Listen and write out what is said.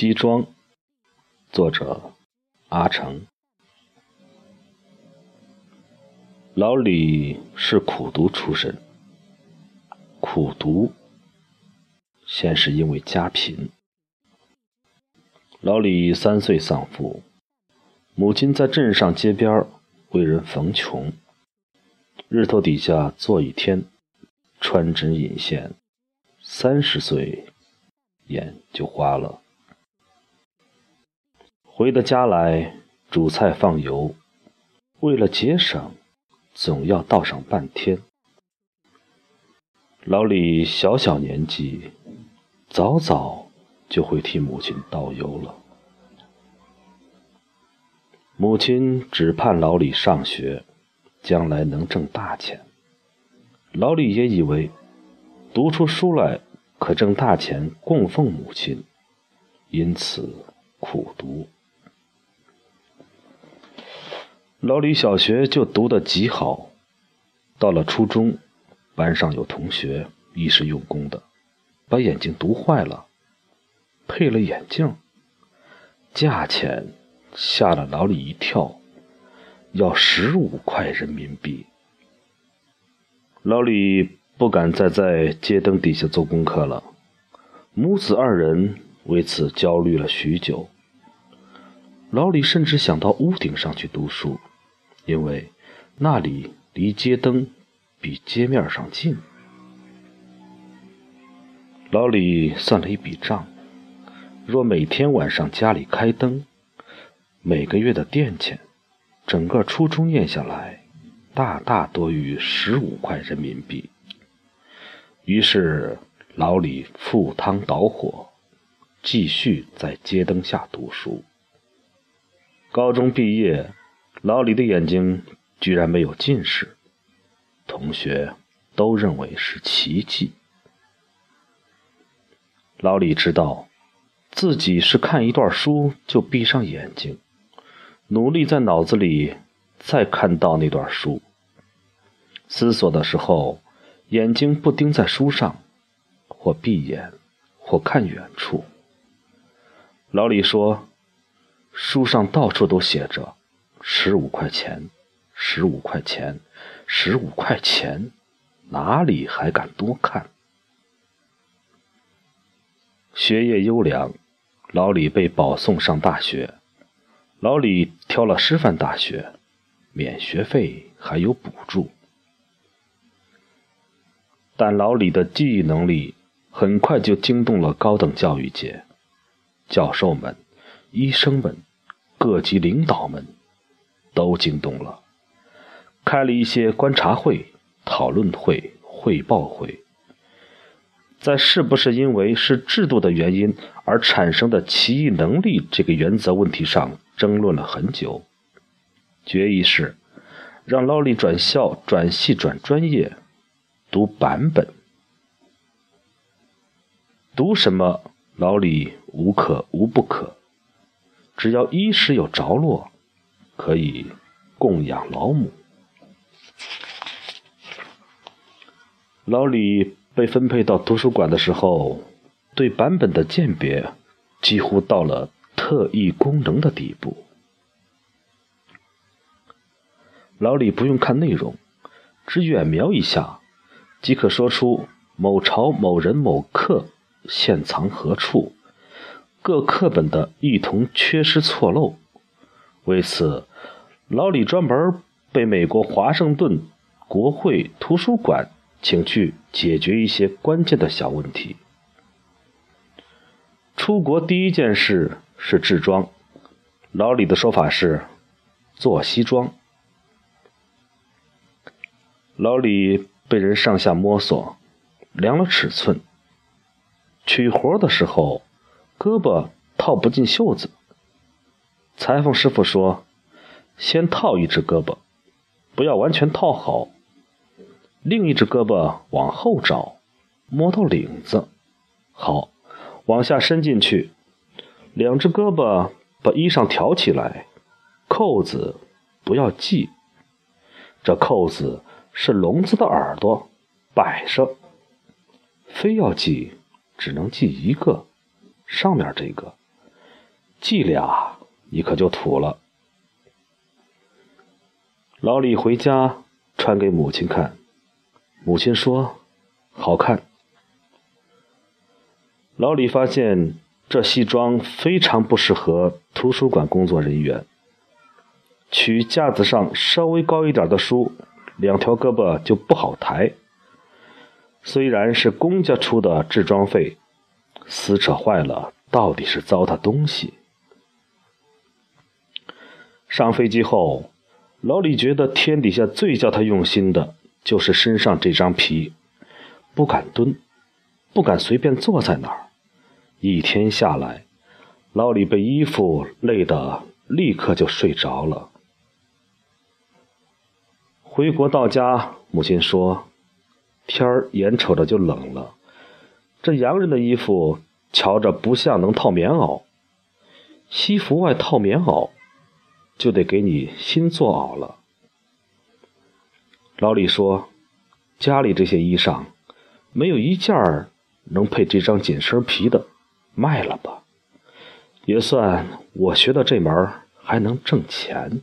西装，作者阿成。老李是苦读出身，苦读先是因为家贫。老李三岁丧父，母亲在镇上街边为人缝穷，日头底下坐一天，穿针引线，三十岁眼就花了。回到家来，煮菜放油，为了节省，总要倒上半天。老李小小年纪，早早就会替母亲倒油了。母亲只盼老李上学，将来能挣大钱。老李也以为，读出书来可挣大钱供奉母亲，因此苦读。老李小学就读得极好，到了初中，班上有同学一时用功的，把眼睛读坏了，配了眼镜，价钱吓了老李一跳，要十五块人民币。老李不敢再在街灯底下做功课了，母子二人为此焦虑了许久。老李甚至想到屋顶上去读书。因为那里离街灯比街面上近。老李算了一笔账：若每天晚上家里开灯，每个月的电钱，整个初中念下来，大大多于十五块人民币。于是老李赴汤蹈火，继续在街灯下读书。高中毕业。老李的眼睛居然没有近视，同学都认为是奇迹。老李知道自己是看一段书就闭上眼睛，努力在脑子里再看到那段书。思索的时候，眼睛不盯在书上，或闭眼，或看远处。老李说：“书上到处都写着。”十五块钱，十五块钱，十五块钱，哪里还敢多看？学业优良，老李被保送上大学。老李挑了师范大学，免学费还有补助。但老李的记忆能力很快就惊动了高等教育界，教授们、医生们、各级领导们。都惊动了，开了一些观察会、讨论会、汇报会，在是不是因为是制度的原因而产生的奇异能力这个原则问题上争论了很久。决议是让老李转校、转系、转专业，读版本，读什么老李无可无不可，只要衣食有着落。可以供养老母。老李被分配到图书馆的时候，对版本的鉴别几乎到了特异功能的地步。老李不用看内容，只远瞄一下，即可说出某朝某人某刻现藏何处，各课本的异同缺失错漏。为此，老李专门被美国华盛顿国会图书馆请去解决一些关键的小问题。出国第一件事是制装，老李的说法是做西装。老李被人上下摸索，量了尺寸，取活的时候胳膊套不进袖子。裁缝师傅说：“先套一只胳膊，不要完全套好。另一只胳膊往后找，摸到领子，好，往下伸进去。两只胳膊把衣裳挑起来，扣子不要系。这扣子是笼子的耳朵，摆上。非要系，只能系一个，上面这个。系俩你可就土了。老李回家穿给母亲看，母亲说：“好看。”老李发现这西装非常不适合图书馆工作人员，取架子上稍微高一点的书，两条胳膊就不好抬。虽然是公家出的制装费，撕扯坏了到底是糟蹋东西。上飞机后，老李觉得天底下最叫他用心的就是身上这张皮，不敢蹲，不敢随便坐在那儿。一天下来，老李被衣服累得立刻就睡着了。回国到家，母亲说：“天儿眼瞅着就冷了，这洋人的衣服瞧着不像能套棉袄，西服外套棉袄，就得给你新做袄了。”老李说：“家里这些衣裳，没有一件儿能配这张紧身皮的。”卖了吧，也算我学到这门还能挣钱。